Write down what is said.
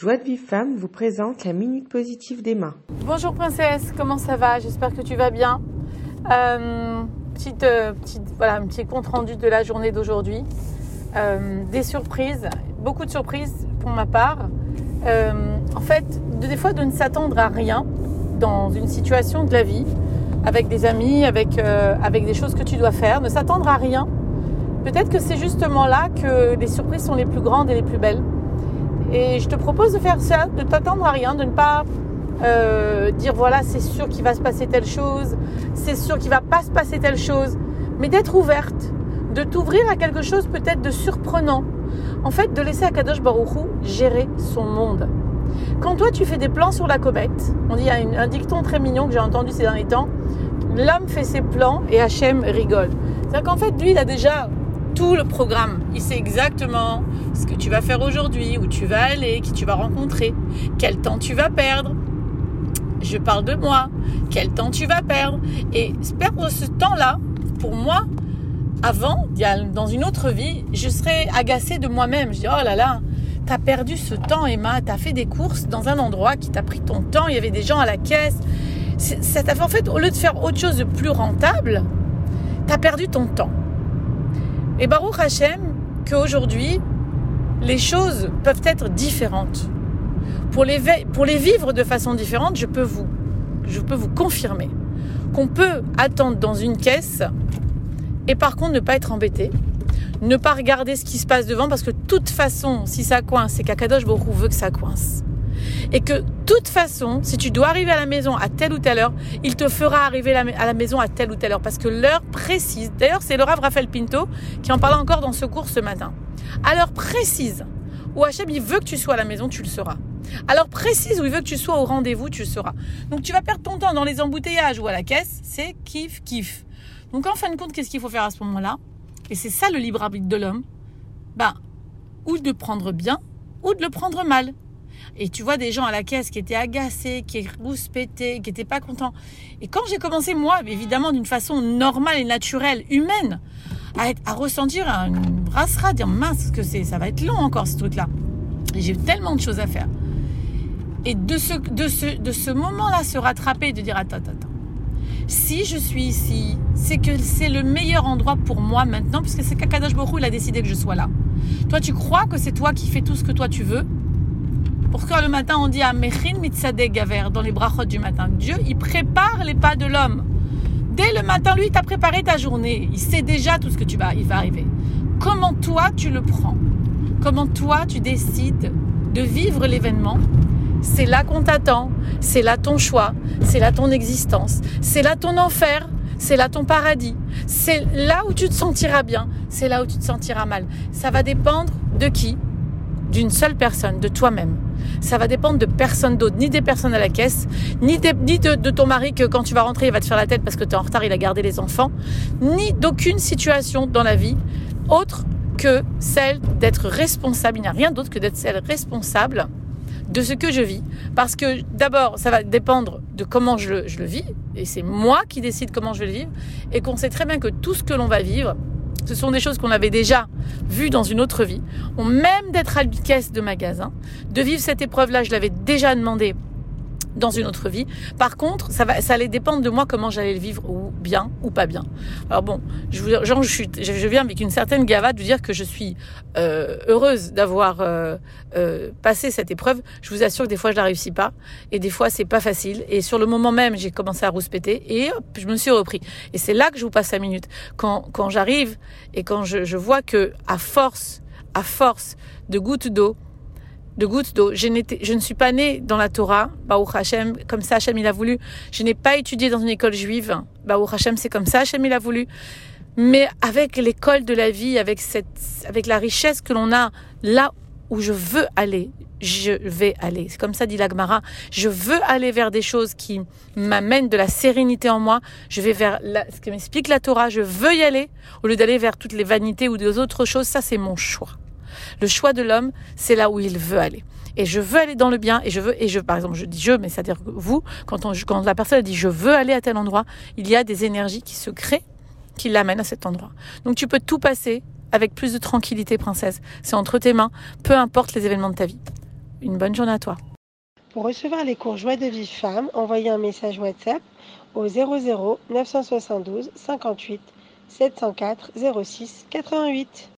Joie de Vive Femme vous présente la Minute Positive d'Emma. Bonjour princesse, comment ça va? J'espère que tu vas bien. Euh, petite, euh, petite, voilà, un petit compte rendu de la journée d'aujourd'hui. Euh, des surprises, beaucoup de surprises pour ma part. En fait, de, des fois de ne s'attendre à rien dans une situation de la vie, avec des amis, avec, avec des choses que tu dois faire, ne s'attendre à rien. Peut-être que c'est justement là que les surprises sont les plus grandes et les plus belles. Et je te propose de faire ça, de t'attendre à rien, de ne pas euh, dire voilà, c'est sûr qu'il va se passer telle chose, c'est sûr qu'il va pas se passer telle chose, mais d'être ouverte, de t'ouvrir à quelque chose peut-être de surprenant. En fait, de laisser Akadosh Baruchou gérer son monde. Quand toi tu fais des plans sur la comète, on dit une- un dicton très mignon que j'ai entendu ces derniers temps, l'homme fait ses plans et Hachem rigole. C'est-à-dire qu'en fait, lui, il a déjà tout le programme. Il sait exactement ce que tu vas faire aujourd'hui, où tu vas aller, qui tu vas rencontrer, quel temps tu vas perdre. Je parle de moi, quel temps tu vas perdre. Et perdre ce temps-là, pour moi, avant, dans une autre vie, je serais agacée de moi-même. Je dis, oh là là, t'as perdu ce temps, Emma, t'as fait des courses dans un endroit qui t'a pris ton temps, il y avait des gens à la caisse. Ça t'a fait, en fait, au lieu de faire autre chose de plus rentable, t'as perdu ton temps. Et Baruch Hashem, qu'aujourd'hui, les choses peuvent être différentes. Pour les, vivre de façon différente, je peux vous, confirmer qu'on peut attendre dans une caisse et par contre ne pas être embêté, ne pas regarder ce qui se passe devant parce que de toute façon, si ça coince, c'est qu'Akadosh Hu veut que ça coince. Et que de toute façon, si tu dois arriver à la maison à telle ou telle heure, il te fera arriver à la maison à telle ou telle heure parce que l'heure précise. D'ailleurs, c'est Rav Raphaël Pinto qui en parlait encore dans ce cours ce matin. À l'heure précise où Hachem il veut que tu sois à la maison, tu le seras. À l'heure précise où il veut que tu sois au rendez-vous, tu le seras. Donc tu vas perdre ton temps dans les embouteillages ou à la caisse, c'est kiff kiff. Donc en fin de compte, qu'est-ce qu'il faut faire à ce moment-là? Et c'est ça le libre arbitre de l'homme. Ben, ou de prendre bien, ou de le prendre mal. Et tu vois des gens à la caisse qui étaient agacés, qui rouspétaient, qui n'étaient pas contents. Et quand j'ai commencé, moi, évidemment, d'une façon normale et naturelle, humaine, à, être- à ressentir une brassera, dire mince, que c'est, ça va être long encore ce truc-là. J'ai tellement de choses à faire. Et de ce, de ce, de ce moment-là, se rattraper et de dire attends, attends, attends. Si je suis ici, c'est que c'est le meilleur endroit pour moi maintenant, puisque c'est qu'Akadash Hu, il a décidé que je sois là. Toi, tu crois que c'est toi qui fais tout ce que toi tu veux? Pourquoi le matin on dit à Mechin Mitzadeh Gaver dans les brachot du matin Dieu, il prépare les pas de l'homme. Dès le matin, lui, t'a préparé ta journée. Il sait déjà tout ce que tu vas, il va arriver. Comment toi tu le prends? Comment toi tu décides de vivre l'événement? C'est là qu'on t'attend. C'est là ton choix. C'est là ton existence. C'est là ton enfer. C'est là ton paradis. C'est là où tu te sentiras bien. C'est là où tu te sentiras mal. Ça va dépendre de qui? D'une seule personne, de toi-même. Ça va dépendre de personne d'autre, ni des personnes à la caisse, ni, de ton mari que quand tu vas rentrer, il va te faire la tête parce que tu es en retard, il a gardé les enfants, ni d'aucune situation dans la vie autre que celle d'être responsable. Il n'y a rien d'autre que d'être celle responsable de ce que je vis. Parce que d'abord, ça va dépendre de comment je, le- je le vis, et c'est moi qui décide comment je vais le vivre, et qu'on sait très bien que tout ce que l'on va vivre, ce sont des choses qu'on avait déjà vues dans une autre vie. On, même d'être à une caisse de magasin, de vivre cette épreuve-là, je l'avais déjà demandé dans une autre vie. Par contre, ça, va, ça allait dépendre de moi comment j'allais le vivre, ou bien ou pas bien. Alors bon, je, genre, je, suis, je, viens avec une certaine gava de dire que je suis euh, heureuse d'avoir euh, euh, passé cette épreuve. Je vous assure que des fois je la réussis pas, et des fois c'est pas facile. Et sur le moment même, j'ai commencé à rouspéter, et hop, je me suis repris. Et c'est là que je vous passe la minute. Quand, quand j'arrive et quand je, je vois que à force, à force de gouttes d'eau, de gouttes d'eau. Je, je ne suis pas née dans la Torah, Baruch Hashem, comme ça Hashem il a voulu. Je n'ai pas étudié dans une école juive, Baruch Hashem c'est comme ça Hashem il a voulu. Mais avec l'école de la vie, avec cette, avec la richesse que l'on a là où je veux aller, je vais aller. C'est comme ça dit l'Agmara. Je veux aller vers des choses qui m'amènent de la sérénité en moi. Je vais vers ce que m'explique la Torah. Je veux y aller au lieu d'aller vers toutes les vanités ou des autres choses. Ça, c'est mon choix. Le choix de l'homme, c'est là où il veut aller. Et je veux aller dans le bien, et je veux, et je, par exemple, je dis je, mais c'est-à-dire vous, quand la personne dit je veux aller à tel endroit, il y a des énergies qui se créent, qui l'amènent à cet endroit. Donc tu peux tout passer avec plus de tranquillité, princesse. C'est entre tes mains, peu importe les événements de ta vie. Une bonne journée à toi. Pour recevoir les cours Joie de Vie Femme, envoyez un message WhatsApp au 00 972 58 704 06 88.